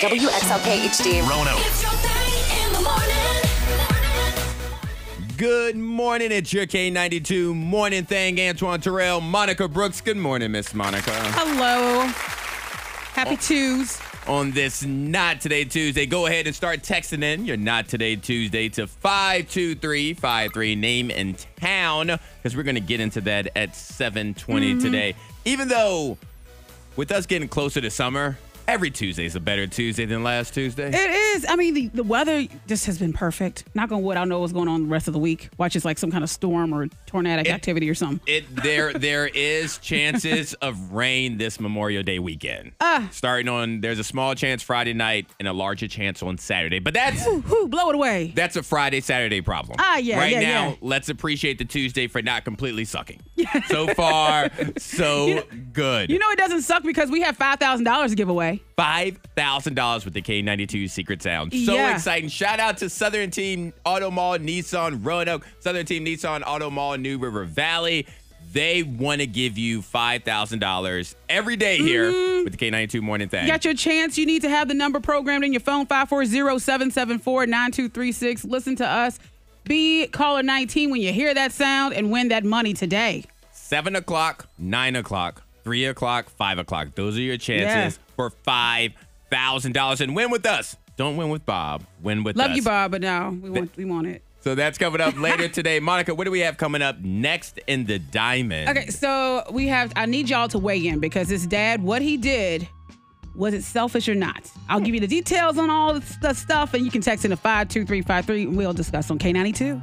WXLK HD. Roanoke. It's your thing in the morning. Good morning. It's your K92 morning thing. Antoine Terrell, Monica Brooks. Good morning, Miss Monica. Hello. Happy Tues. On this Not Today Tuesday, go ahead and start texting in your Not Today Tuesday to 52353, name and town, because we're going to get into that at 720 Mm-hmm. today. Even though with us getting closer to summer, every Tuesday is a better Tuesday than last Tuesday. It is. I mean, the, the weather just has been perfect. Knock on wood, I don't know what's going on the rest of the week. Watch it's like some kind of storm or tornadic It- activity or something. It there there is chances of rain this Memorial Day weekend. Ah. Starting on there's a small chance Friday night and a larger chance on Saturday. But that's Whew, blow it away. that's a Friday Saturday problem. Ah, yeah, Right yeah, now, yeah. let's appreciate the Tuesday for not completely sucking. So far, so good. You know it doesn't suck because we have $5,000 to give away. Five thousand dollars with the K92 Secret Sound. So Yeah. exciting! Shout out to Southern Team Auto Mall, Nissan Roanoke, Southern Team Nissan Auto Mall, New River Valley. They want to give you five thousand dollars every day here mm-hmm. with the K92 Morning Thing. You got your chance. You need to have the number programmed in your phone 540-774-9236. Listen to us. Be caller 19 when you hear that sound and win that money today. Seven o'clock, nine o'clock, three o'clock, five o'clock. Those are your chances Yeah. for five thousand dollars and win with us. Don't win with Bob. Win with Love us. you, Bob, but no, we want we want it. So that's coming up later today. Monica, what do we have coming up next in the diamond? Okay, so we have. I need y'all to weigh in because his dad, what he did, was it selfish or not? I'll give you the details on all the the stuff, and you can text in to five two three five three, and we'll discuss on K ninety two.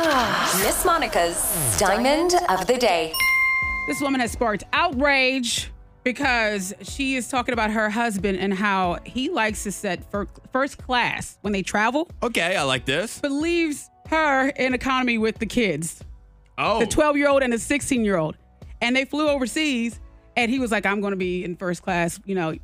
Ah, Miss Monica's Diamond of the Day. This woman has sparked outrage because she is talking about her husband and how he likes to set fir- first class when they travel, Okay, I like this. but leaves her in economy with the kids. Oh, the 12 year old and the 16 year old. And they flew overseas and he was like, I'm going to be in first class, you know,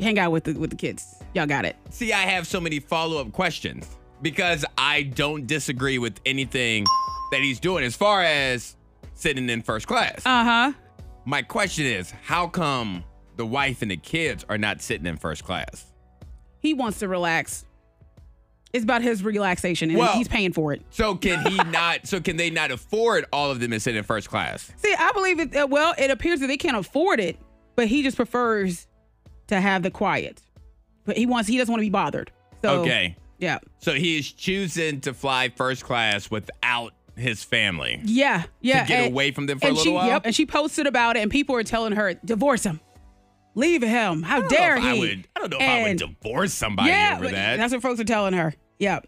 hang out with the, with the kids. Y'all got it. see, I have so many follow up questions because I don't disagree with anything that he's doing as far as sitting in first class. Uh huh. My question is, how come the wife and the kids are not sitting in first class? He wants to relax. It's about his relaxation and Well- he's paying for it. So can he not? So can they not afford all of them to sit in first class? See, I believe it. Uh, well, it appears that they can't afford it, but he just prefers to have the quiet. But he wants, he doesn't want to be bothered. So, Okay. Yeah. So he is choosing to fly first class without his family. Yeah. Yeah. To get and- away from them for a and little she, while? Yep. And she posted about it, and people are telling her, divorce him. Leave him. How dare he? I would. I don't know if I would divorce somebody yeah, over that. That's what folks are telling her. Yep.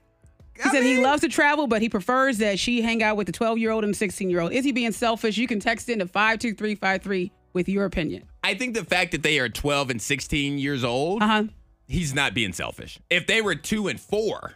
He I said he loves to travel, but he prefers that she hang out with the 12 year old and 16 year old. Is he being selfish? You can text in to 52353 with your opinion. I think the fact that they are 12 and 16 years old, Uh huh. he's not being selfish. If they were two and four,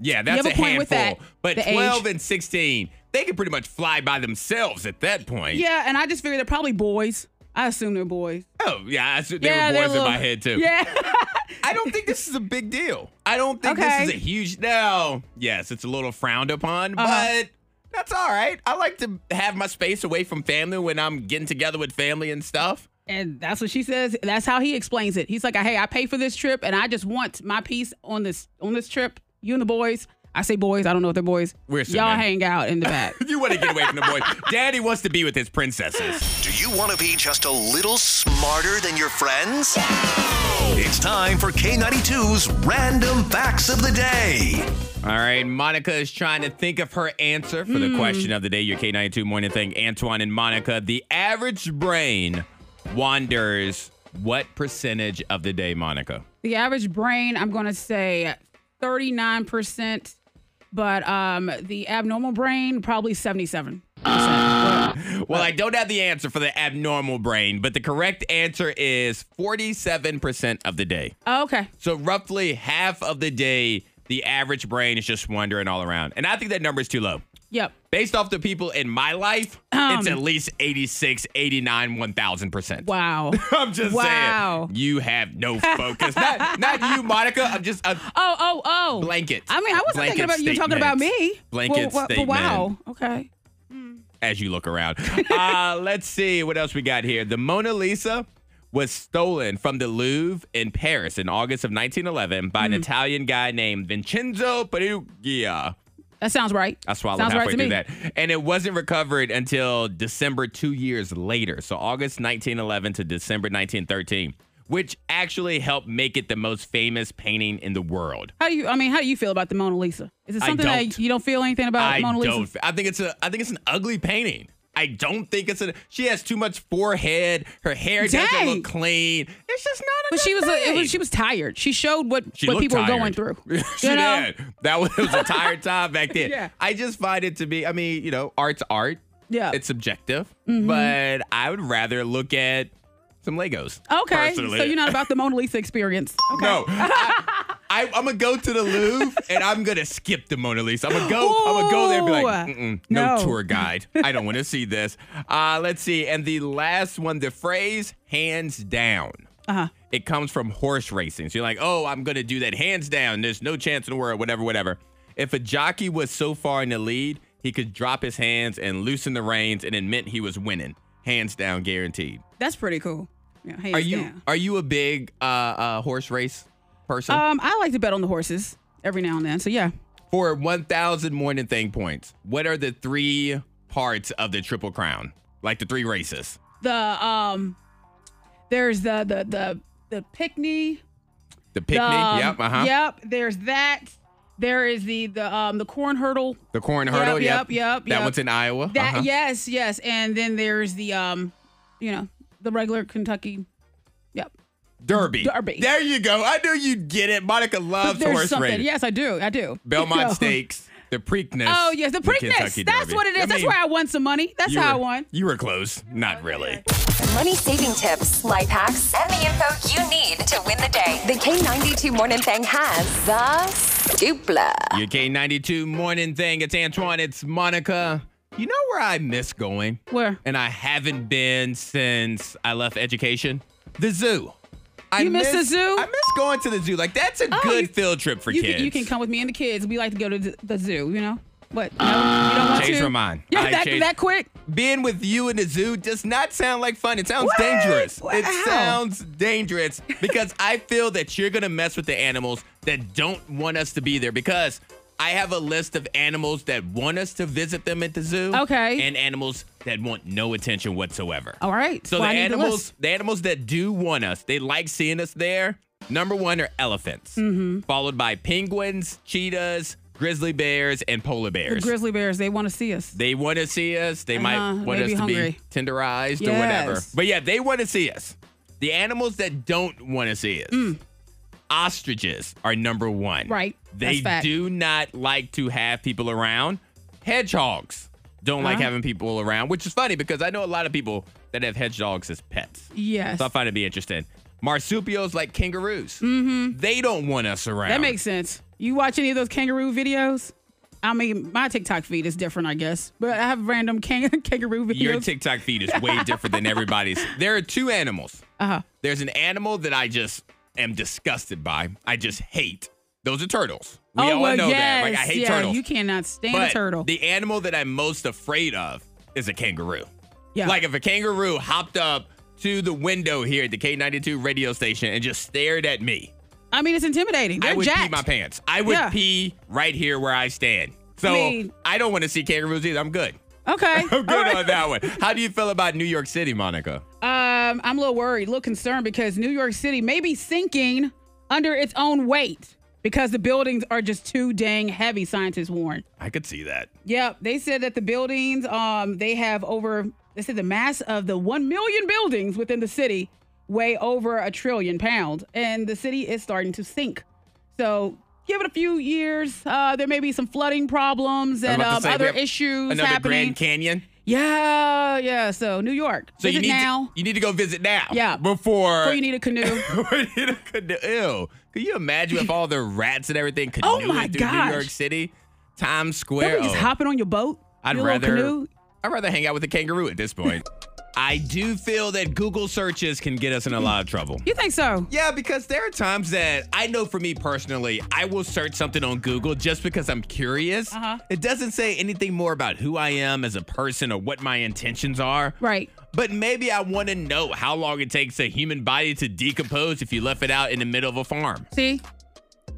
yeah, that's have a a, point with handful. that, But 12 age. and 16, they could pretty much fly by themselves at that point. Yeah, and I just figured they're probably boys. I assume they're boys. Oh, yeah, I, assume they yeah, were they're boys in my head too. Yeah. I don't think this is a big deal. I don't think Okay. this is a huge no. Yes, it's a little frowned upon, Uh-huh. but that's all right. I like to have my space away from family when I'm getting together with family and stuff. and that's what she says. That's how he explains it. He's like, "Hey, I pay for this trip, and I just want my piece on this on this trip. You and the boys. I say boys. I don't know if they're boys. We're Y'all hang out in the back. You want to get away from the boys. Daddy wants to be with his princesses. Do you want to be just a little smarter than your friends? It's time for K92's Random Facts of the Day. All right, Monica is trying to think of her answer for the hmm. question of the day. Your K92 morning thing, Antoine and Monica. The average brain wanders what percentage of the day, Monica? the average brain, I'm going to say 39 percent, but um, the abnormal brain probably 77 percent. Well, I don't have the answer for the abnormal brain, but the correct answer is 47% of the day. Okay. So roughly half of the day, the average brain is just wandering all around. And I think that number is too low. Yep. Based off the people in my life, Um. it's at least 86, 89, 1000%. Wow. I'm just Wow. saying, you have no focus. not, not you, Monica. I'm just a Oh, oh, oh. blanket. I mean, I wasn't thinking about you talking about me. Blanket well, well, statement. Wow. Okay. as you look around. uh, let's see what else we got here. The Mona Lisa was stolen from the Louvre in Paris in August of 1911 by Mm. an Italian guy named Vincenzo Perugia. That sounds right. I swallowed sounds halfway right through me. that. And it wasn't recovered until December two years later. So August 1911 to December 1913, which actually helped make it the most famous painting in the world. How do you? I mean, how do you feel about the Mona Lisa? Is it something that you don't feel anything about I Mona Lisa? don't. I think it's a. I think it's an ugly painting. I don't think it's a. She has too much forehead. Her hair doesn't Dang. look clean. It's just not a. But good she was, a, it was she was tired. She showed what She what people were going through. she you know? did. That was, was a tired time back then. Yeah. I just find it to be. I mean, you know, art's art. Yeah. Mm-hmm. It's subjective, but I would rather look at some Legos. Okay, personally. so you're not about the Mona Lisa experience. Okay. No. I, I, I'm gonna go to the Louvre and I'm gonna skip the Mona Lisa. I'm gonna go. I'm gonna go there and be like, Mm-mm, no, No. tour guide. I don't want to see this. Uh, let's see. And the last one, the phrase "hands down." Uh-huh. It comes from horse racing. So you're like, oh, I'm gonna do that hands down. There's no chance in the world. Whatever, whatever. If a jockey was so far in the lead, he could drop his hands and loosen the reins, and it meant he was winning. Hands down, guaranteed. That's pretty cool. Yeah, Are you down. are you a big uh, uh, horse race person? Um, I like to bet on the horses every now and then. So yeah. For 1,000 morning thing points, what are the three parts of the Triple Crown? Like the three races? The um, there's the the the the Pickney. The picnic, the, um, yep, uh huh. Yep. There's that. There is the the um the corn hurdle. The corn hurdle, Yep, yep. yep, That yep. one's in Iowa. That uh-huh. yes, yes. And then there's the um, you know, the regular Kentucky. Yep. Derby. Derby. There you go. I knew you'd get it. Monica loves there's horse something. racing. Yes, I do. I do. Belmont No. Stakes, the Preakness. Oh yes, the Preakness. Kentucky That's Derby. what it is. I That's where I won some money. That's you how I won. You were close. Not really. Money saving tips, life hacks, and the info you need to win the day. The K92 Morning Thing has the dupla. Your K92 morning thing. It's Antoine. It's Monica. You know where I miss going? Where? And I haven't been since I left education? The zoo. I You miss the zoo? I miss going to the zoo. Like, that's a Oh, good you- field trip for You kids. can, you can come with me and the kids. We like to go to the, zoo. You know what? No, you don't want Changed to. my mind. Yeah, I that, changed- that quick. Being with you in the zoo does not sound like fun. It sounds What? dangerous. Wow. It sounds dangerous because I feel that you're going to mess with the animals that don't want us to be there because I have a list of animals that want us to visit them at the zoo. Okay. And animals that want no attention whatsoever. All right. So Well, the the animals, the animals that do want us, they like seeing us there. Number one are elephants, Mm-hmm. followed by penguins, cheetahs, grizzly bears, and polar The bears. grizzly bears. They want to see us. They want to see us. They Uh-huh, might want us to hungry. be tenderized or whatever. But yeah, they want to see us. The animals that don't want to see us, ostriches are number one. Mm. Right. They do not like to have people around. Hedgehogs don't like Uh-huh. having people around, which is funny because I know a lot of people that have hedgehogs as pets. Yes. So I find it be interesting. Marsupials like kangaroos. Mm-hmm. They don't want us around. That makes sense. You watch any of those kangaroo videos? I mean, my TikTok feed is different, I guess, but I have random kang- kangaroo videos. Your TikTok feed is way different than everybody's. There are two animals. uh-huh. There's an animal that I just am disgusted by. I just hate. Those are turtles. We oh, all well, know yes. that. Like I hate yeah, turtles. You cannot stand but a turtle. the animal that I'm most afraid of is a kangaroo. yeah. Like if a kangaroo hopped up to the window here at the K92 radio station and just stared at me, I mean, it's intimidating. They're I would jacked. pee my pants. I would Yeah. pee right here where I stand. So I, mean- don't want to see kangaroos either. I'm good. Okay. I'm good right. on that one. How do you feel about New York City, Monica? Um, I'm a little worried, a little concerned because New York City may be sinking under its own weight because the buildings are just too dang heavy, scientists warn. I could see that. Yep, they said that the buildings, um, they have over. They said the mass of the one million buildings within the city weigh over a trillion pounds, and the city is starting to sink. So give it a few years. Uh, there may be some flooding problems and um, say, other issues Another happening. Grand Canyon. yeah, yeah. So New York, So visit you need now. To, you need to go visit now. Yeah. Before. before you need a canoe. before you need a canoe. Ew. Can you imagine if all the rats and everything oh canoeing Oh my through New. York City, Times Square? Just Oh. hopping on your boat. I'd your rather. canoe. I'd rather hang out with a kangaroo at this point. I do feel that Google searches can get us in a lot of trouble. You think so? Yeah, because there are times that I know for me personally, I will search something on Google just because I'm curious. Uh-huh. It doesn't say anything more about who I am as a person or what my intentions are. Right. But maybe I want to know how long it takes a human body to decompose if you left it out in the middle of a farm. See?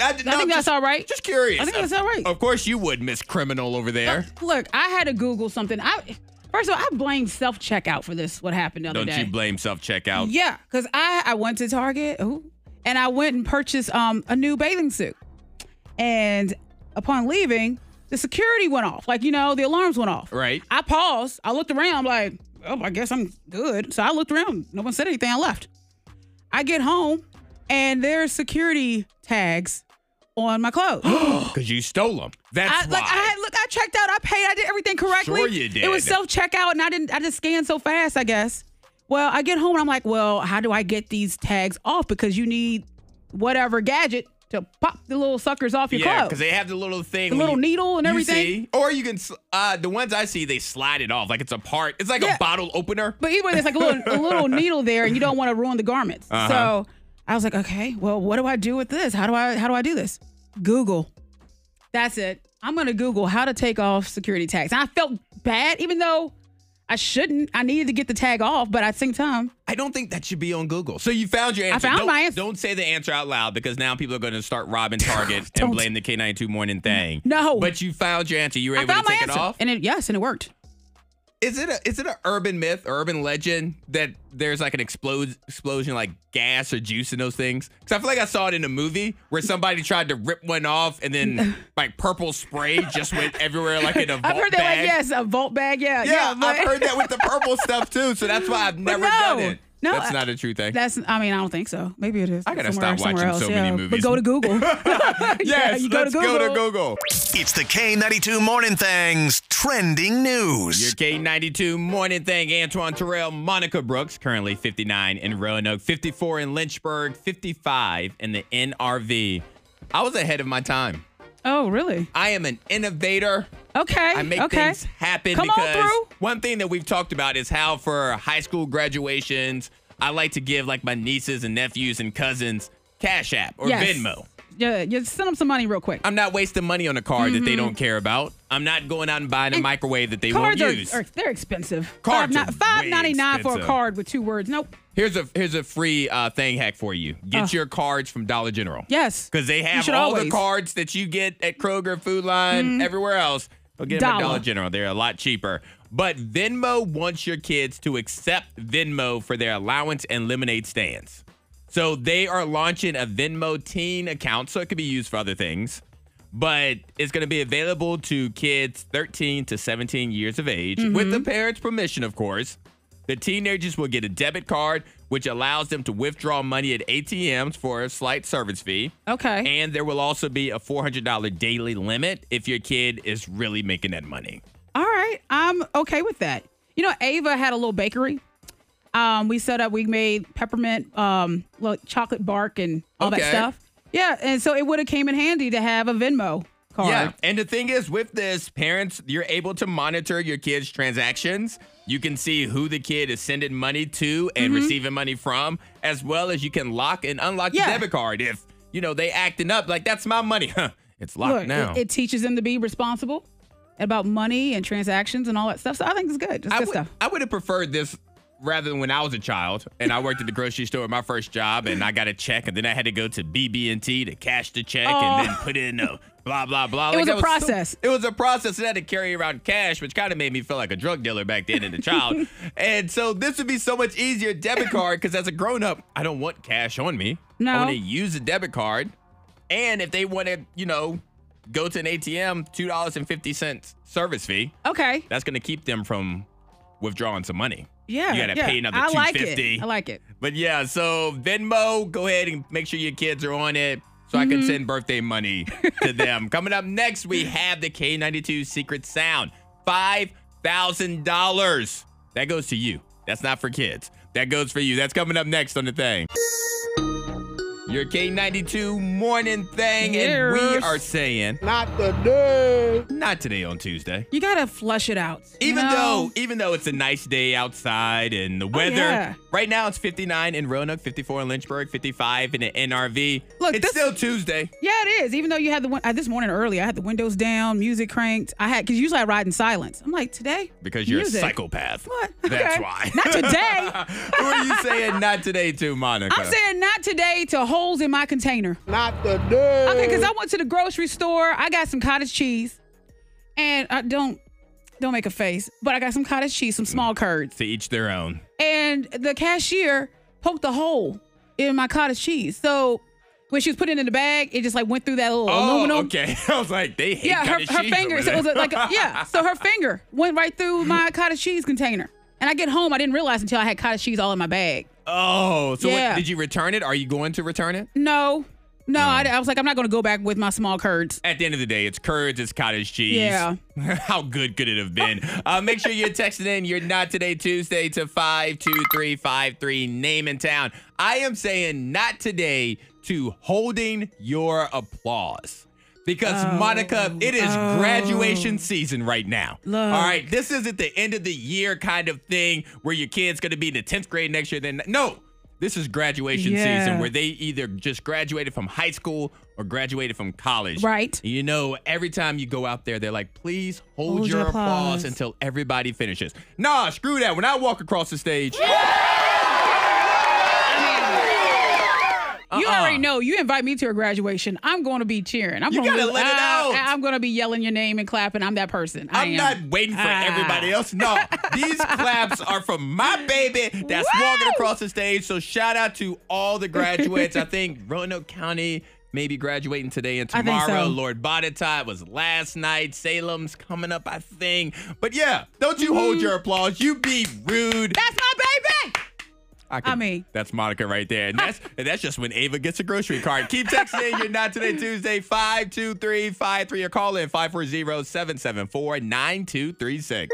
I, I think that's all right. Just curious. I think that's all right. Of course you would, Miss Criminal over there. Look, I had to Google something. I first of all, I blame self checkout for this. What happened the other Don't day? you blame self checkout? Yeah, because I I went to Target ooh, and I went and purchased um a new bathing suit, and upon leaving, the security went off. Like you know, the alarms went off. Right. I paused. I looked around. I'm like, oh, I guess I'm good. So I looked around. No one said anything. I left. I get home, and there's security tags on my clothes. Because you stole them. That's I, why. like I had look, I checked out, I paid, I did everything correctly. Sure you did. It was self checkout, and I didn't. I just scanned so fast, I guess. Well, I get home and I'm like, well, how do I get these tags off? Because you need whatever gadget to pop the little suckers off your yeah, clothes. because they have the little thing. The little you- needle and you everything. see. Or you can, uh, the ones I see, they slide it off like it's a part. It's like Yeah. a bottle opener. But either way, there's like a little, a little needle there, and you don't want to ruin the garments. Uh-huh. So I was like, okay, well, what do I do with this? How do I how do I do this? Google. That's it. I'm gonna Google how to take off security tags. And I felt bad, even though I shouldn't. I needed to get the tag off, but at the same time, I don't think that should be on Google. So you found your answer. I found don't, my answer. Don't say the answer out loud because now people are going to start robbing Target and blame the K92 morning thing. No. But you found your answer. You were I able to take it off. and it yes, and it worked. Is it a is it an urban myth, urban legend that there's like an explode explosion like gas or juice in those things? Because I feel like I saw it in a movie where somebody tried to rip one off and then like purple spray just went everywhere like in a vault I've heard that bag. like yes, a vault bag, yeah, Yeah, yeah. I've heard that with the purple stuff too. So that's why I've never no, done it. No, that's I- not a true thing. That's I mean I don't think so. Maybe it is. I gotta somewhere, stop watching somewhere else, so yeah. many movies. But go to Google. yes, Yeah, you go to let's go to Google. Google. It's the K92 Morning Thang's trending news. Your news. K92 morning thing, Antoine Terrell, Monica Brooks, currently 59 in Roanoke, 54 in Lynchburg, 55 in the NRV. I was ahead of my time. Oh, really? I am an innovator. Okay. I make okay. things happen Come on because through. one thing that we've talked about is how for high school graduations, I like to give like my nieces and nephews and cousins Cash App or Yes. Venmo. Yeah, yeah, send them some money real quick. I'm not wasting money on a card that they don't care about. I'm not going out and buying a And microwave that they won't are, use. are they're expensive. Cards Five are five way ninety nine for a card with two words. Nope. Here's a here's a free uh, thing hack for you. Get Oh. your cards from Dollar General. Yes. Because they have all the always. Mm-hmm. cards that you get at Kroger, Food Lion, everywhere else. Go get them at Dollar. Dollar General. They're a lot cheaper. But Venmo wants your kids to accept Venmo for their allowance and lemonade stands. So they are launching a Venmo teen account, so it could be used for other things. But it's going to be available to kids 13 to 17 years of age, with the Mm-hmm. parents' permission, of course. The teenagers will get a debit card, which allows them to withdraw money at ATMs for a slight service fee. Okay. And there will also be a $400 daily limit if your kid is really making that money. All right. I'm okay with that. You know, Ava had a little bakery. Um, we set up, we made peppermint, um, like chocolate bark and all Okay. that stuff. Yeah, and so it would have came in handy to have a Venmo card. Yeah. And the thing is, with this, parents, you're able to monitor your kids' transactions. You can see who the kid is sending money to and Mm-hmm. receiving money from, as well as you can lock and unlock Yeah. the debit card if, you know, they acting up like that's my money. Huh. It's locked Look, now. it, it teaches them to be responsible about money and transactions and all that stuff. So I think it's good. It's I good would, stuff. I would have preferred this rather than when I was a child and I worked at the grocery store, my first job, and I got a check, and then I had to go to BB&T to cash the check and then put in a blah blah blah. It was a so- process. it was a process. And I had to carry around cash, which kind of made me feel like a drug dealer back then as a child. and so this would be so much easier debit card because as a grown up, I don't want cash on me. No. I want to use a debit card, and if they want to, you know. Go to an ATM, two dollars and fifty cents service fee Okay. that's going to keep them from withdrawing some money. Yeah. You got to yeah. pay another I like 250. it. I like it. But yeah, so Venmo, go ahead and make sure your kids are on it so I Mm-hmm. can send birthday money to them. Coming up next, we have the K92 Secret Sound. $5,000. That goes to you. That's not for kids. That goes for you. That's coming up next on the thing. Your K92 morning thing, and we are saying Not today. not today on Tuesday. You gotta flush it out. Even know? though, even though it's a nice day outside and the weather, Oh, yeah. right now it's 59 in Roanoke, 54 in Lynchburg, 55 in the NRV. Look, it's this- still Tuesday. Yeah, it is. Even though you had the win- uh, this morning early, I had the windows down, music cranked. I had because usually I ride in silence. I'm like today Because you're music. a psychopath. What? That's Okay. why. Not today. Who are you saying not today to, Monica? I'm saying not today to holes in my container. Not the today. Okay, because I went to the grocery store. I got some cottage cheese, and I don't don't make a face, but I got some cottage cheese, some small curds, to each their own. and the cashier poked a hole in my cottage cheese. So when she was putting it in the bag, it just like went through that little Oh, aluminum. okay. I was like, they hate Yeah, her, cottage her cheese finger. So it was like a, yeah. So her finger went right through my cottage cheese container. And I get home, I didn't realize until I had cottage cheese all in my bag. Oh, so what, did you return it? Are you going to return it? No, no, I, I was like, I'm not going to go back with my small curds. At the end of the day, it's curds, it's cottage cheese. Yeah. How good could it have been? uh, make sure you're texting in You're Not Today Tuesday to 52353, name and town. I am saying not today to holding your applause. Because, oh, Monica, it is graduation oh. season right now. Look. All right, this isn't the end of the year kind of thing where your kid's going to be in the 10th grade next year. Then No, this is graduation Yeah. season where they either just graduated from high school or graduated from college. Right. You know, every time you go out there, they're like, please hold, Hold your, your applause. applause. until everybody finishes. Nah, screw that. When I walk across the stage, You Uh-uh. already know. You invite me to a graduation, I'm going to be cheering. I'm You gonna gotta let it out. I'm going to be yelling your name and clapping. I'm that person. I I'm am. not waiting for Ah. everybody else. No, these claps are from my baby that's Woo! walking across the stage. So shout out to all the graduates. I think Roanoke County may be graduating today and I think tomorrow. so. Lord Botetourt was last night. Salem's coming up, I think. But yeah, don't you hold your applause. You be rude. That's my baby. Can- I mean- that's Monica right there. And that's and that's just when Ava gets a grocery cart. Keep texting. You're not today Tuesday 52353 or call in 540-774-9236.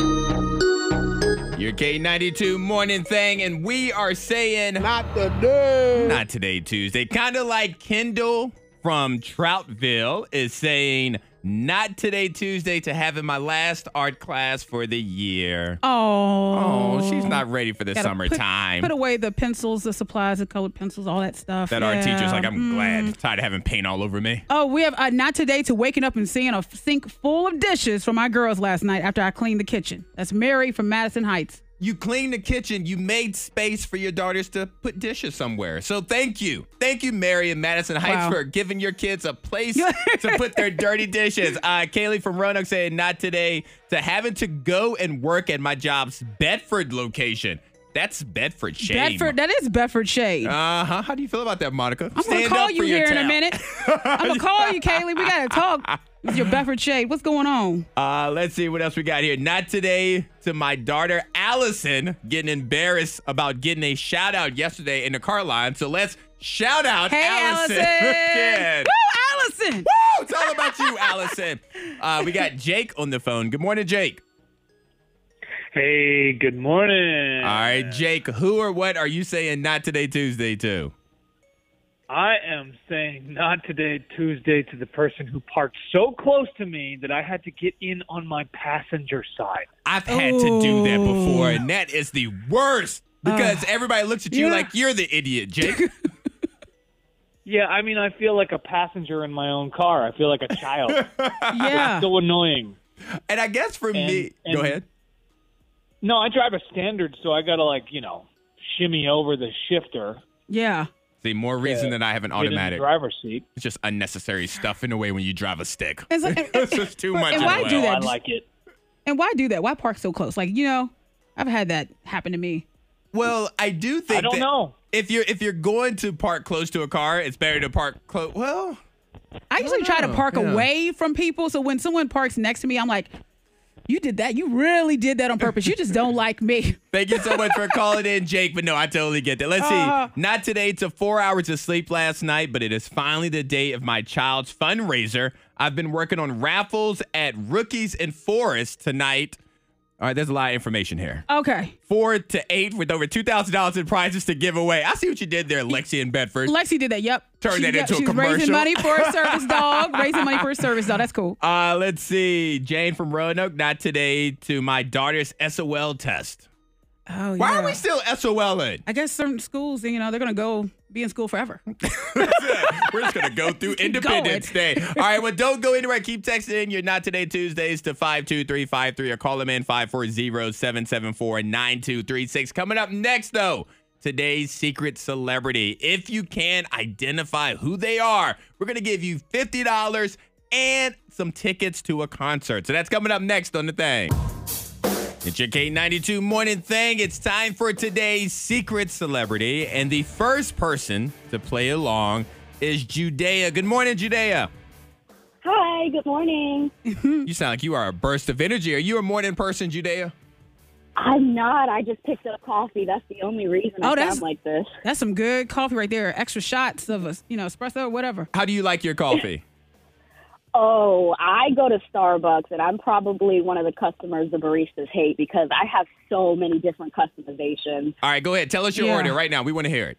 Your K92 morning thing, and we are saying Not today. not today Tuesday. Kind of like Kendall from Troutville is saying not today Tuesday to having my last art class for the year. Oh, Oh, she's not ready for the Gotta summertime. Put, put away the pencils, the supplies, the colored pencils, all that stuff. That art teacher's Yeah. like, I'm Mm. glad. Tired of having paint all over me. Oh, we have uh, not today to waking up and seeing a sink full of dishes from my girls last night after I cleaned the kitchen. That's Mary from Madison Heights. You cleaned the kitchen. You made space for your daughters to put dishes somewhere. So thank you. Thank you, Mary and Madison Heights, Wow. for giving your kids a place to put their dirty dishes. Uh, Kaylee from Roanoke saying, not today, to having to go and work at my job's Bedford location. That's Bedford shame. Bedford, that is Bedford Shade. Uh huh. How do you feel about that, Monica? I'm gonna call you here in a minute. I'm gonna call you, Kaylee. We gotta talk. It's your Bedford Shade. What's going on? Uh, let's see what else we got here. Not today to my daughter Allison getting embarrassed about getting a shout out yesterday in the car line. So let's shout out Hey, Allison. Allison. Woo, Allison. Woo! It's all about you, Allison. Uh, we got Jake on the phone. Good morning, Jake. Hey, good morning. All right, Jake. Who or what are you saying not today Tuesday to? I am saying not today, Tuesday, to the person who parked so close to me that I had to get in on my passenger side. I've had to do that before, and that is the worst because ah. everybody looks at you yeah. like you're the idiot, Jake. Yeah, I mean, I feel like a passenger in my own car. I feel like a child. Yeah. so annoying. and I guess for me, and- go ahead. No, I drive a standard, so I got to, like, you know, shimmy over the shifter. Yeah. See, more reason than I have an get in the automatic. driver's seat. It's just unnecessary stuff in a way when you drive a stick. It's like- it's just too much. And why do oh, that? I like it. And why do that? Why park so close? Like, you know, I've had that happen to me. Well, I do think I don't that know. if you're if you're going to park close to a car, it's better to park close. Well, I usually try to park yeah. away from people. So when someone parks next to me, I'm like, you did that. You really did that on purpose. You just don't like me. thank you so much for calling in, Jake. But no, I totally get that. Let's Uh-huh. see. Not today to four hours of sleep last night, but it is finally the day of my child's fundraiser. I've been working on raffles at Rookies and Forest tonight. All right, there's a lot of information here. Okay. Four to eight with over two thousand dollars in prizes to give away. I see what you did there, Lexi in Bedford. Lexi did that. Yep. Turn She- that yep, into a she's commercial. raising money for a service dog. raising money for a service dog. That's cool. Uh, let's see. Jane from Roanoke, not today to my daughter's SOL test. Oh, Why yeah. are we still SOLing? I guess certain schools, you know, they're gonna go be in school forever. We're just gonna go through Independence Day. All right, well, don't go anywhere. Keep texting in your Not Today Tuesdays to 52353 or call them in 540-774-9236. Coming up next, though, today's secret celebrity. If you can identify who they are, we're gonna give you $50 and some tickets to a concert. So that's coming up next on the thing. It's your K92 morning thing. It's time for today's secret celebrity. And the first person to play along is Judea. Good morning, Judea. Hi, good morning. You sound like you are a burst of energy. Are you a morning person, Judea? I'm not. I just picked up coffee. That's the only reason Oh, I that's- sound like this. That's some good coffee right there. Extra shots of a, you know, espresso or whatever. How do you like your coffee? Oh, I go to Starbucks, and I'm probably one of the customers the baristas hate because I have so many different customizations. All right, go ahead. Tell us your Yeah. order right now. We want to hear it.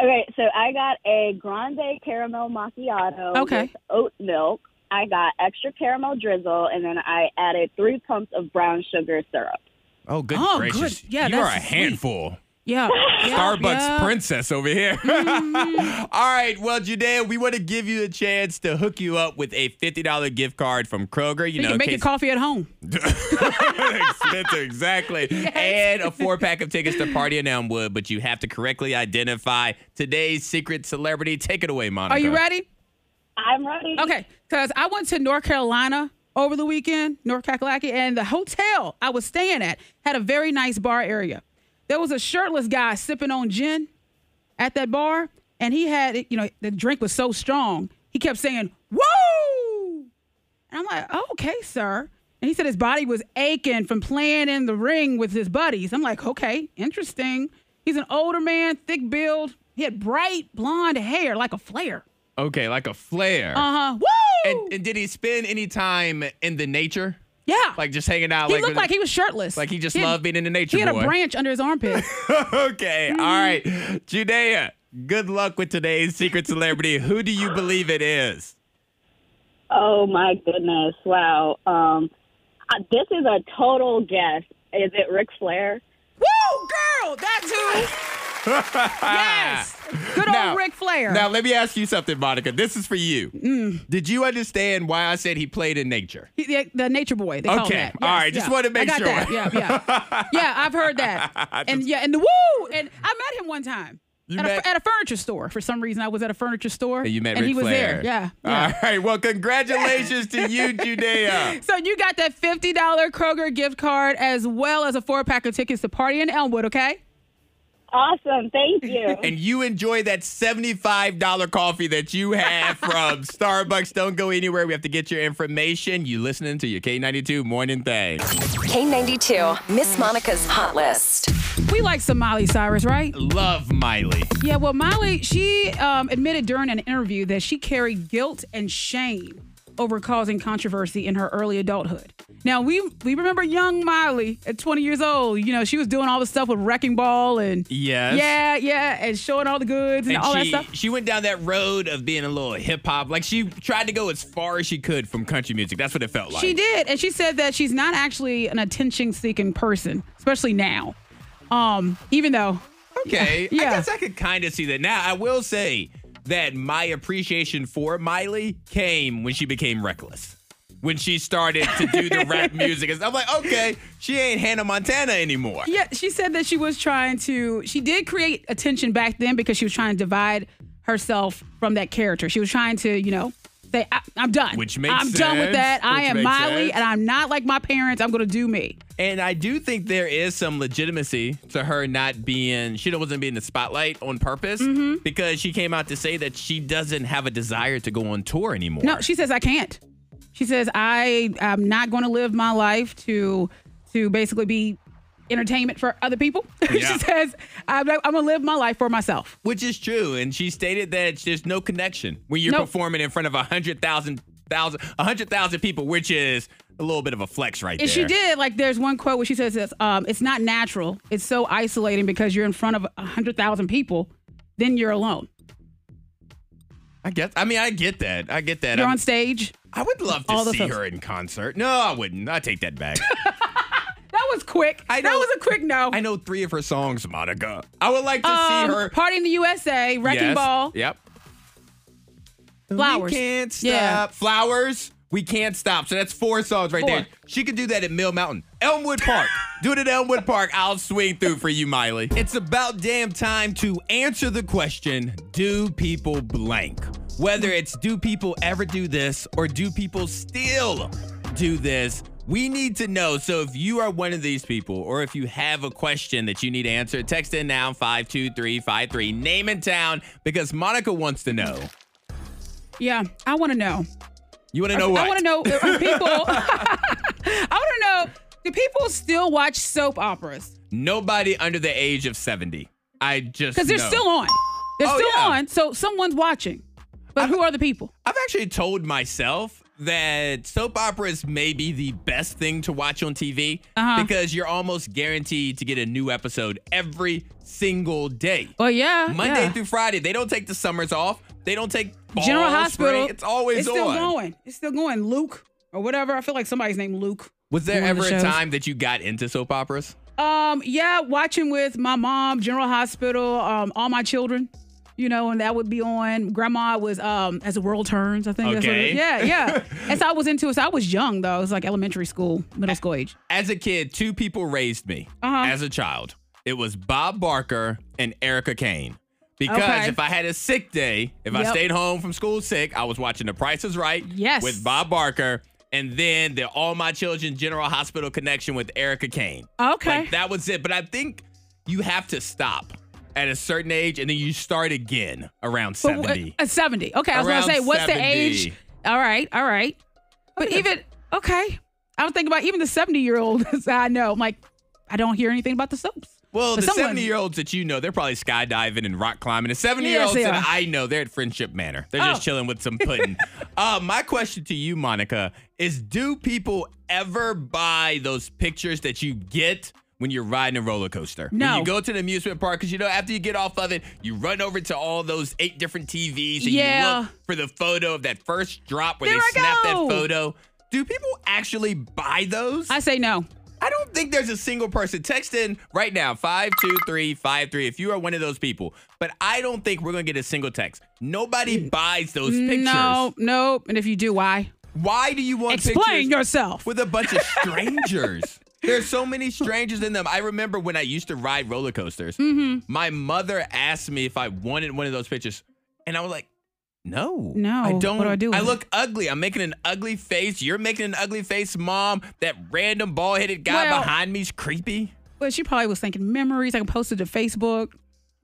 Okay, so I got a grande caramel macchiato Okay. with oat milk. I got extra caramel drizzle, and then I added three pumps of brown sugar syrup. Oh, good Oh, gracious. good. Yeah, you are a sweet. handful. Yeah. yeah, Starbucks yeah. Mm-hmm. princess over here. All right, well, Judea, we want to give you a chance to hook you up with a $50 gift card from Kroger. You You know, can in make your case- coffee at home. Expensive, exactly. And a four pack of tickets to Party in Elmwood, but you have to correctly identify today's secret celebrity. Take it away, Monica. Are you ready? I'm ready. Okay, because I went to North Carolina over the weekend, North Kakalaki, and the hotel I was staying at had a very nice bar area. There was a shirtless guy sipping on gin at that bar, and he had, you know, the drink was so strong, he kept saying, Whoa! And I'm like, oh, okay, sir. And he said his body was aching from playing in the ring with his buddies. I'm like, okay, interesting. He's an older man, thick build. He had bright blonde hair like a flare. Okay, like a flare. Uh huh. Woo! and, and did he spend any time in the nature? Yeah. Like just hanging out? He like looked like he was shirtless. like he just had- loved being in the nature He had boy. a branch under his armpit. okay, all right. Judea, good luck with today's secret celebrity. Who do you believe it is? Oh my goodness! Wow. Um, uh, this is a total guess. Is it Ric Flair? Woo, girl, that too. Yes. Good old Now- Ric Flair. Now, let me ask you something, Monica. This is for you. Mm. Did you understand why I said he played in nature? He- the, the nature boy. They call him Okay. that. All Yes, right. Just yeah. wanted to make I got sure. That. Yeah, yeah, yeah. I've heard that. And yeah, and the woo. And I met him one time. You at, met- a, at a furniture store. For some reason, I was at a furniture store. And you met and Ric he was Flair. there. Yeah. yeah. All right. Well, congratulations to you, Judea. So you got that $50 Kroger gift card as well as a four pack of tickets to Party in Elmwood, okay? Awesome. Thank you. And you enjoy that $75 coffee that you have from Starbucks. Don't go anywhere. We have to get your information. You listening to your K92 morning thing. K92, Miss Monica's Hot List. We like some Miley Cyrus, right? Love Miley. Yeah, well, Miley, she um, admitted during an interview that she carried guilt and shame over causing controversy in her early adulthood. Now, we we remember young Miley at 20 years old. You know, she was doing all the stuff with Wrecking Ball and Yes. yeah, yeah, and showing all the goods and, And all she, that stuff. she went down that road of being a little hip hop. Like she tried to go as far as she could from country music. That's what it felt like. She did, and she said that she's not actually an attention-seeking person, especially now. Um, even though Okay. Yeah. I guess I could kind of see that. Now, I will say that my appreciation for Miley came when she became reckless. When she started to do the rap music. I'm like, okay, she ain't Hannah Montana anymore. Yeah, she said that she was trying to. She did create attention back then because she was trying to divide herself from that character. She was trying to, you know, I, "I'm done. Which makes I'm done with sense, that. I am Miley, sense. and I'm not like my parents. I'm going to do me." And I do think there is some legitimacy to her not being, she wasn't being the spotlight on purpose Mm-hmm. because she came out to say that she doesn't have a desire to go on tour anymore. No, she says I can't. She says I am not going to live my life to to basically be entertainment for other people. Yeah. she says I'm, I'm going to live my life for myself. Which is true. And she stated that there's no connection when you're No. performing in front of a hundred thousand thousand a hundred thousand people, which is a little bit of a flex right And there. she did. Like, there's one quote where she says, this, um, "It's not natural. It's so isolating because you're in front of a hundred thousand people, then you're alone. I guess. I mean, I get that. I get that. You're I'm- on stage. I would love to see folks. her in concert. No, I wouldn't. I take that back. That was quick. I that know- was a quick no. I know three of her songs, Monica. I would like to Um, see her. Party in the USA, Wrecking Yes. Ball, Yep. Flowers. We can't stop. Yeah. Flowers. We can't stop. So that's four songs right Four. there. She could do that at Mill Mountain. Elmwood Park. do it at Elmwood Park. I'll swing through for you, Miley. It's about damn time to answer the question Do people blank? Whether it's do people ever do this or do people still do this? We need to know. So if you are one of these people or if you have a question that you need answered, text in now 52353. Name and town because Monica wants to know. Yeah, I want to know. You want to know what? I want to know are people. I want to know. Do people still watch soap operas? Nobody under the age of 70. I just Because they're know. still on. They're Oh, still yeah. on. So someone's watching. But who are the people? I've actually told myself that soap operas may be the best thing to watch on TV Uh-huh. because you're almost guaranteed to get a new episode every single day. Well, yeah. Monday yeah. through Friday. They don't take the summers off. They don't take fall, General Hospital. spring. It's always it's still on. going. It's still going. Luke or whatever. I feel like somebody's named Luke. Was there of the ever a time that you got into soap operas? Um, yeah, watching with my mom, General Hospital, um, all my children, you know, and that would be on. Grandma was um as the world turns, I think. That's what it Okay. Yeah, yeah. and so I was into it. So I was young though. It was like elementary school, middle school age. As a kid, two people raised me Uh-huh. as a child. It was Bob Barker and Erica Kane. Because Okay. if I had a sick day, if I stayed home from school sick, I was watching The Price is Right Yes. with Bob Barker and then the All My Children General Hospital connection with Erica Kane. Okay. Like that was it. But I think you have to stop at a certain age and then you start again around 70. uh, 70. Okay, I was Around gonna say, what's 70. the age? All right, all right. But even okay, I was thinking about even the 70 year old. I know, I'm like, I don't hear anything about the soaps. Well, But the someone- 70 year olds that you know, they're probably skydiving and rock climbing. The 70 year olds Yes, that. I know, they're at Friendship Manor. They're just Oh. chilling with some pudding. uh, my question to you, Monica, is do people ever buy those pictures that you get? When you're riding a roller coaster, when you go to the amusement park, because you know after you get off of it, you run over to all those eight different TVs and Yeah. you look for the photo of that first drop where There they snap that photo. Do people actually buy those? I say no. I don't think there's a single person. Text in right now, 52353, if you are one of those people. But I don't think we're going to get a single text. Nobody mm. buys those pictures. No, no. And if you do, why? Why do you want Explain pictures yourself. with a bunch of strangers? There's so many strangers in them. I remember when I used to ride roller coasters, Mm-hmm. my mother asked me if I wanted one of those pictures. And I was like, no. No. I don't. do I do I look ugly. I'm making an ugly face. You're making an ugly face, mom. That random bald headed guy Well- behind me's creepy. Well, she probably was thinking memories. I can post it to Facebook.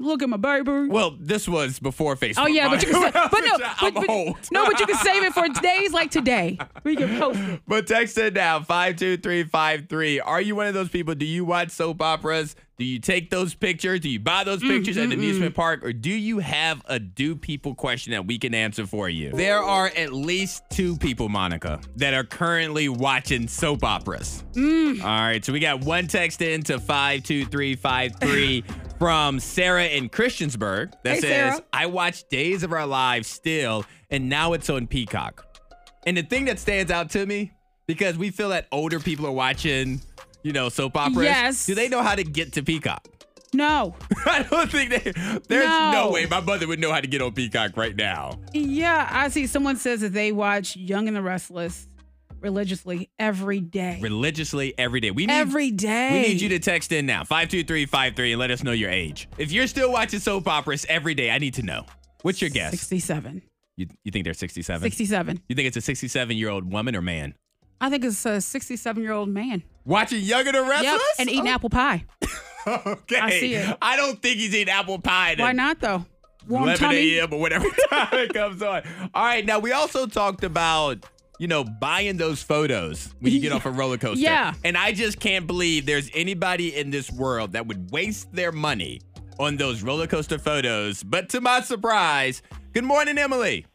Look at my baby. Well, this was before Facebook. Oh yeah, but you can but no, but, but- no, but you can save it for days like today. We can post it. But text it now, 52353. Are you one of those people? Do you watch soap operas? Do you take those pictures? Do you buy those Mm, pictures at the amusement park? Or do you have a do people question that we can answer for you? There are at least two people, Monica, that are currently watching soap operas. Mm. All right, so we got one text in to 52353 from Sarah in Christiansburg that Hey, says, Sarah. I watch Days of Our Lives still, and now it's on Peacock. And the thing that stands out to me, because we feel that older people are watching, you know, soap operas. Yes. Do they know how to get to Peacock? No. I don't think they. There's no. No. way my mother would know how to get on Peacock right now. Yeah, I see. Someone says that they watch Young and the Restless religiously every day. Religiously every day. We need Every day. We need you to text in now, 52353, and let us know your age. If you're still watching soap operas every day, I need to know. What's your guess? 67. You, you think they're 67? 67. You think it's a 67 year old woman or man? I think it's a 67 year old man. Watching Young and the Restless? Yep, and eating apple pie. Okay. I see it. I don't think he's eating apple pie. Why not though? Warm 11 a.m. or whatever time it comes on. All right, now we also talked about you know buying those photos when you get off a roller coaster. Yeah. and I just can't believe there's anybody in this world that would waste their money on those roller coaster photos. But to my surprise, good morning, Emily.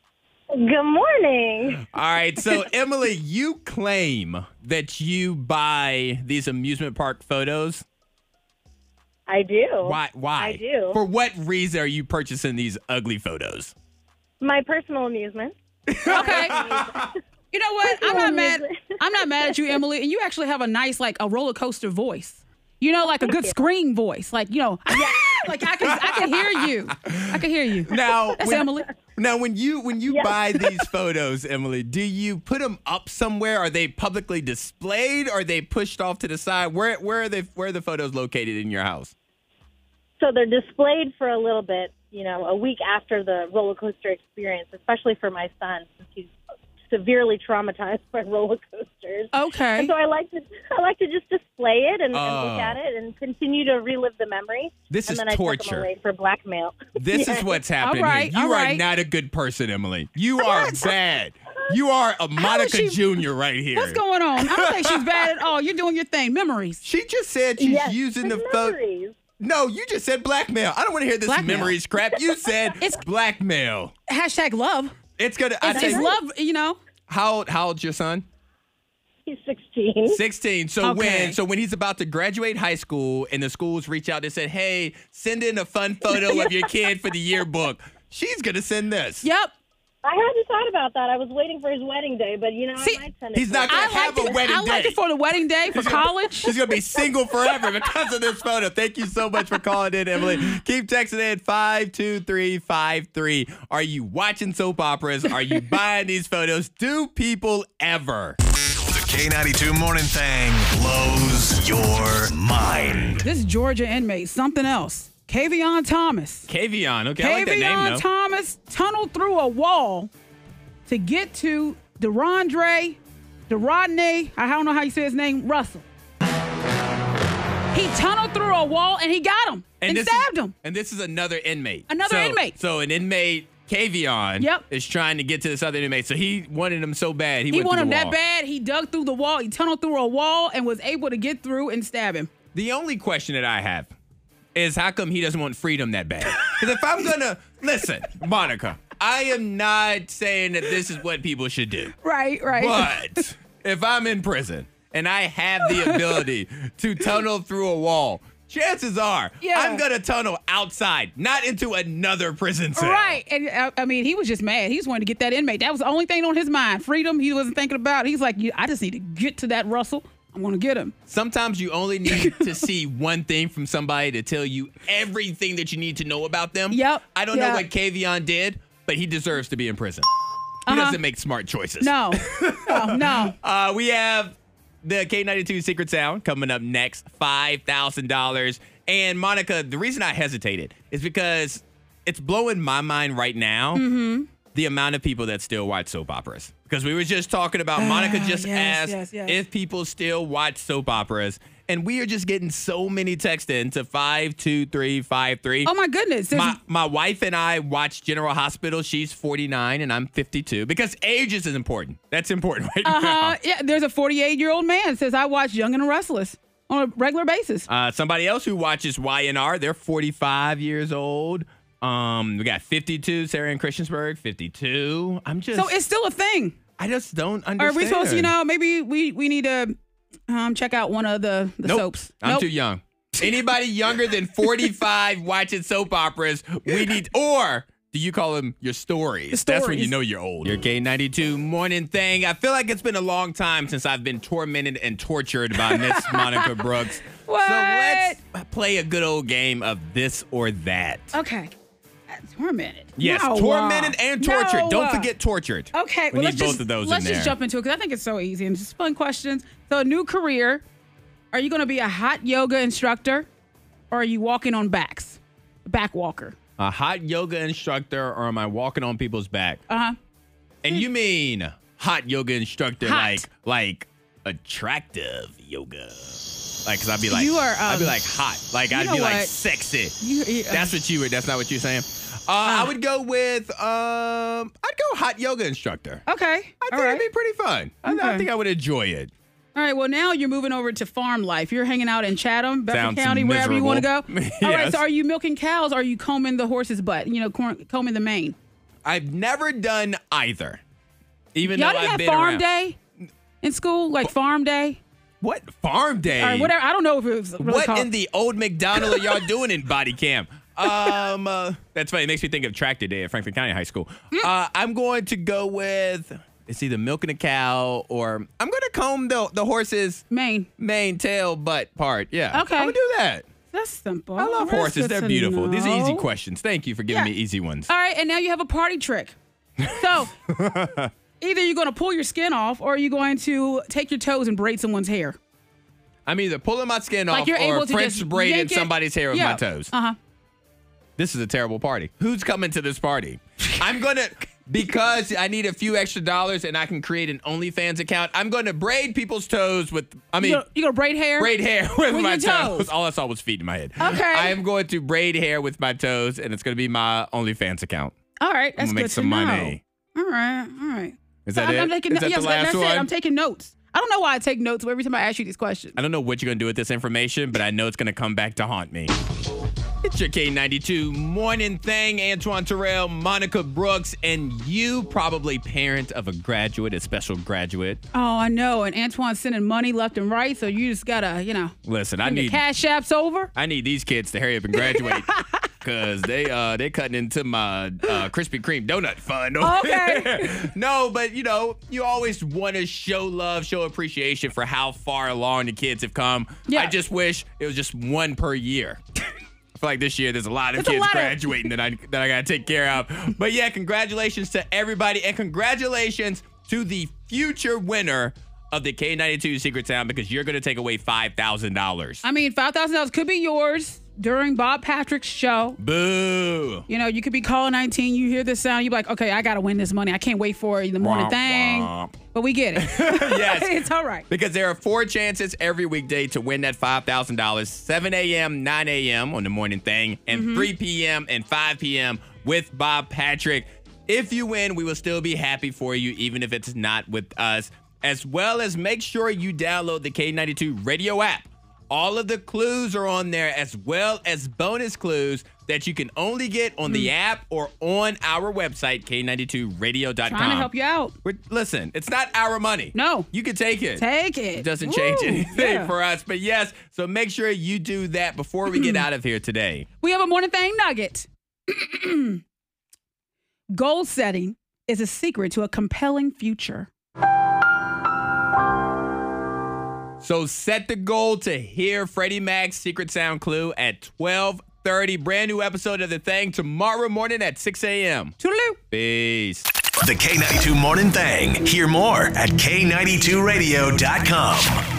Good morning. All right, so Emily, you claim that you buy these amusement park photos. I do. Why? Why? I do. For what reason are you purchasing these ugly photos? My personal amusement. Okay. You know what? I'm not mad. I'm not mad at you, Emily. And you actually have a nice, like a roller coaster voice. You know, like a good scream voice. Like you know, like I can, I can hear you. I can hear you. Now, That's when, Emily. Now, when you when you buy these photos, Emily, do you put them up somewhere? Are they publicly displayed? Or are they pushed off to the side? Where where are they? Where are the photos located in your house? So they're displayed for a little bit, you know, a week after the roller coaster experience, especially for my son since he's severely traumatized by roller coasters. Okay. And so I like to I like to just display it and, and Oh. look at oh. it and continue to relive the memory. This and is then I torture. them away for blackmail. This Yes. is what's happening right. You are right. not a good person, Emily. You are bad. You are a Monica she- Jr. right here. What's going on? I don't think she's bad at all. You're doing your thing. Memories. She just said she's Yes, using the phone. photo. No, you just said blackmail. I don't want to hear this Blackmail. memories crap. You said It's- blackmail. Hashtag love. It's gonna. I It's, it's you, love. You know. how old? How old's your son? He's 16. 16. So Okay. when so when he's about to graduate high school and the schools reach out and said, "Hey, send in a fun photo of your kid for the yearbook." She's gonna send this. Yep. I hadn't thought about that. I was waiting for his wedding day, but you know, See, I might send it. he's not gonna I have a it. wedding I liked it for the wedding day for college. He's gonna be single forever because of this photo. Thank you so much for calling in, Emily. Keep texting in five two three five three. Are you watching soap operas? Are you buying these photos? Do people ever? The K92 Morning Thing blows your mind. This Georgia inmate, something else. Kavion Thomas. Kavion. Okay, I like that name Kavion though. Thomas tunneled through a wall to get to DeRondre, DeRodney, I don't know how you say his name, Russell. He tunneled through a wall and he got him and, this stabbed is, him. And this is another inmate. Another So- inmate. So an inmate, Kavion, Yep. is trying to get to this other inmate. So he wanted him so bad. He, He wanted him that bad. He dug through the wall. He tunneled through a wall and was able to get through and stab him. The only question that I have is how come he doesn't want freedom that bad? Because if I'm gonna listen, Monica, I am not saying that this is what people should do. Right, right. But if I'm in prison and I have the ability to tunnel through a wall, chances are Yeah. I'm gonna tunnel outside, not into another prison cell. Right. And uh, I mean, he was just mad. He just wanted to get that inmate. That was the only thing on his mind. Freedom, he wasn't thinking about. He's like, I just need to get to that Russell. I'm to get him. Sometimes you only need to see one thing from somebody to tell you everything that you need to know about them. Yep. I don't know Yeah. what Kavion did, but he deserves to be in prison. He Uh-huh. doesn't make smart choices. No, no, no. Uh, we have the K92 Secret Sound coming up next, $5,000. And Monica, the reason I hesitated is because it's blowing my mind right now Mm-hmm. the amount of people that still watch soap operas. Because we were just talking about, Monica just Ah, yes, asked yes, yes. if people still watch soap operas. And we are just getting so many texts in to 52353. Oh my goodness. There's- My, my wife and I watch General Hospital. She's 49 and I'm 52 because age is important. That's important right now. uh-huh. Yeah, there's a 48 year old man says I watch Young and the Restless on a regular basis. Uh, somebody else who watches YNR, they're 45 years old. Um, we got 52, Sarah in Christiansburg, 52. I'm just, So it's still a thing. I just don't understand. Are we supposed to, you know, maybe we we need to um, check out one of the the Nope. soaps? I'm Nope. too young. Anybody younger than 45 watching soap operas, we need, or do you call them your stories? The That's when you know you're old. Your K92 morning thing. I feel like it's been a long time since I've been tormented and tortured by Miss Monica Brooks. What? So let's play a good old game of this or that. Okay. Uh, Tormented. Yes, No, uh, tormented and tortured. no, Don't uh, forget tortured. Okay, we well, need let's both just, of those Let's just jump into it because I think it's so easy and just fun questions. So, a new career. Are you going to be a hot yoga instructor, or are you walking on backs, back walker? a hot yoga instructor, or am I walking on people's back? Uh huh. And you mean hot yoga instructor, Hot. like like attractive yoga? Like, cause I'd be like, You are, I'd be um, like hot. Like, I'd be like sexy. You, you, That's what you would. That's not what you're saying. Uh, I would go with um, I'd go hot yoga instructor. okay. I think right. it'd be pretty fun. I, I think I would enjoy it. All right. Well, now you're moving over to farm life. You're hanging out in Chatham, Bedford County, wherever you want to go. miserable. All right. So, are you milking cows? Or are you combing the horse's butt? You know, combing the mane. I've never done either. Even Y'all though didn't I've have been farm around. day in school, like farm day What farm day? or whatever. I don't know if it was really What called. in the old McDonald are y'all doing in body cam? Um, uh, that's funny. It makes me think of tractor day at Franklin County High School. Mm. Uh, I'm going to go with it's either milking a cow or I'm going to comb the the horse's mane. main tail butt part. Yeah. Okay. I'm gonna do that. That's simple. I love That's horses. They're beautiful. These are easy questions. Thank you for giving Yeah. me easy ones. All right, and now you have a party trick. So either you're going to pull your skin off or you're going to take your toes and braid someone's hair. I'm either pulling my skin Like off you're or able to French just braiding yank it. somebody's hair with Yeah. my toes. Uh huh. This is a terrible party. Who's coming to this party? I'm gonna because I need a few extra dollars and I can create an OnlyFans account. I'm going to braid people's toes with. I mean, You gonna, gonna braid hair? braid hair with, With my your toes. toes. All I saw was feet in my head. Okay. I am going to braid hair with my toes, and it's going to be my OnlyFans account. All right, that's I'm gonna good make some to know. money. All right, all right. Is So that I'm, it? I'm taking, Is that yes, the last that's one? it. I'm taking notes. I don't know why I take notes every time I ask you these questions. I don't know what you're going to do with this information, but I know it's going to come back to haunt me. It's your K92 morning thing. Antoine Terrell, Monica Brooks, and you, probably parent of a graduate, a special graduate. Oh, I know. And Antoine's sending money left and right, so you just gotta, you know, Listen, I need cash apps over. I need these kids to hurry up and graduate. Cause they uh they cutting into my uh, Krispy Kreme donut fund. Okay. no, but you know you always want to show love, show appreciation for how far along the kids have come. Yeah. I just wish it was just one per year. I feel like this year there's a lot of It's kids lot of- graduating that I that I gotta take care of. But yeah, congratulations to everybody and congratulations to the future winner of the K92 Secret Sound because you're gonna take away five thousand dollars. I mean, five thousand dollars could be yours during Bob Patrick's show. Boo. You know, you could be calling 19, you hear this sound, you be like, okay, I gotta win this money. I can't wait for it in the morning Womp thing. womp. But we get it. yes. it's all right. Because there are four chances every weekday to win that $5,000 7 a.m., 9 a.m. on the morning thing, and Mm-hmm. 3 p.m. and 5 p.m. with Bob Patrick. If you win, we will still be happy for you, even if it's not with us. As well as make sure you download the K92 radio app. All of the clues are on there, as well as bonus clues that you can only get on the hmm. app or on our website, K92radio.com. Trying to help you out. We're, listen, it's not our money. No. You can take it. Take it. It doesn't change anything yeah. for us. But yes, so make sure you do that before we get out of here today. We have a morning thing nugget. Goal setting is a secret to a compelling future. So set the goal to hear Freddie Mac's Secret Sound Clue at 1230. Brand new episode of The Thing tomorrow morning at 6 a.m. Toodaloo. Peace. The K92 Morning Thing. Hear more at K92Radio.com.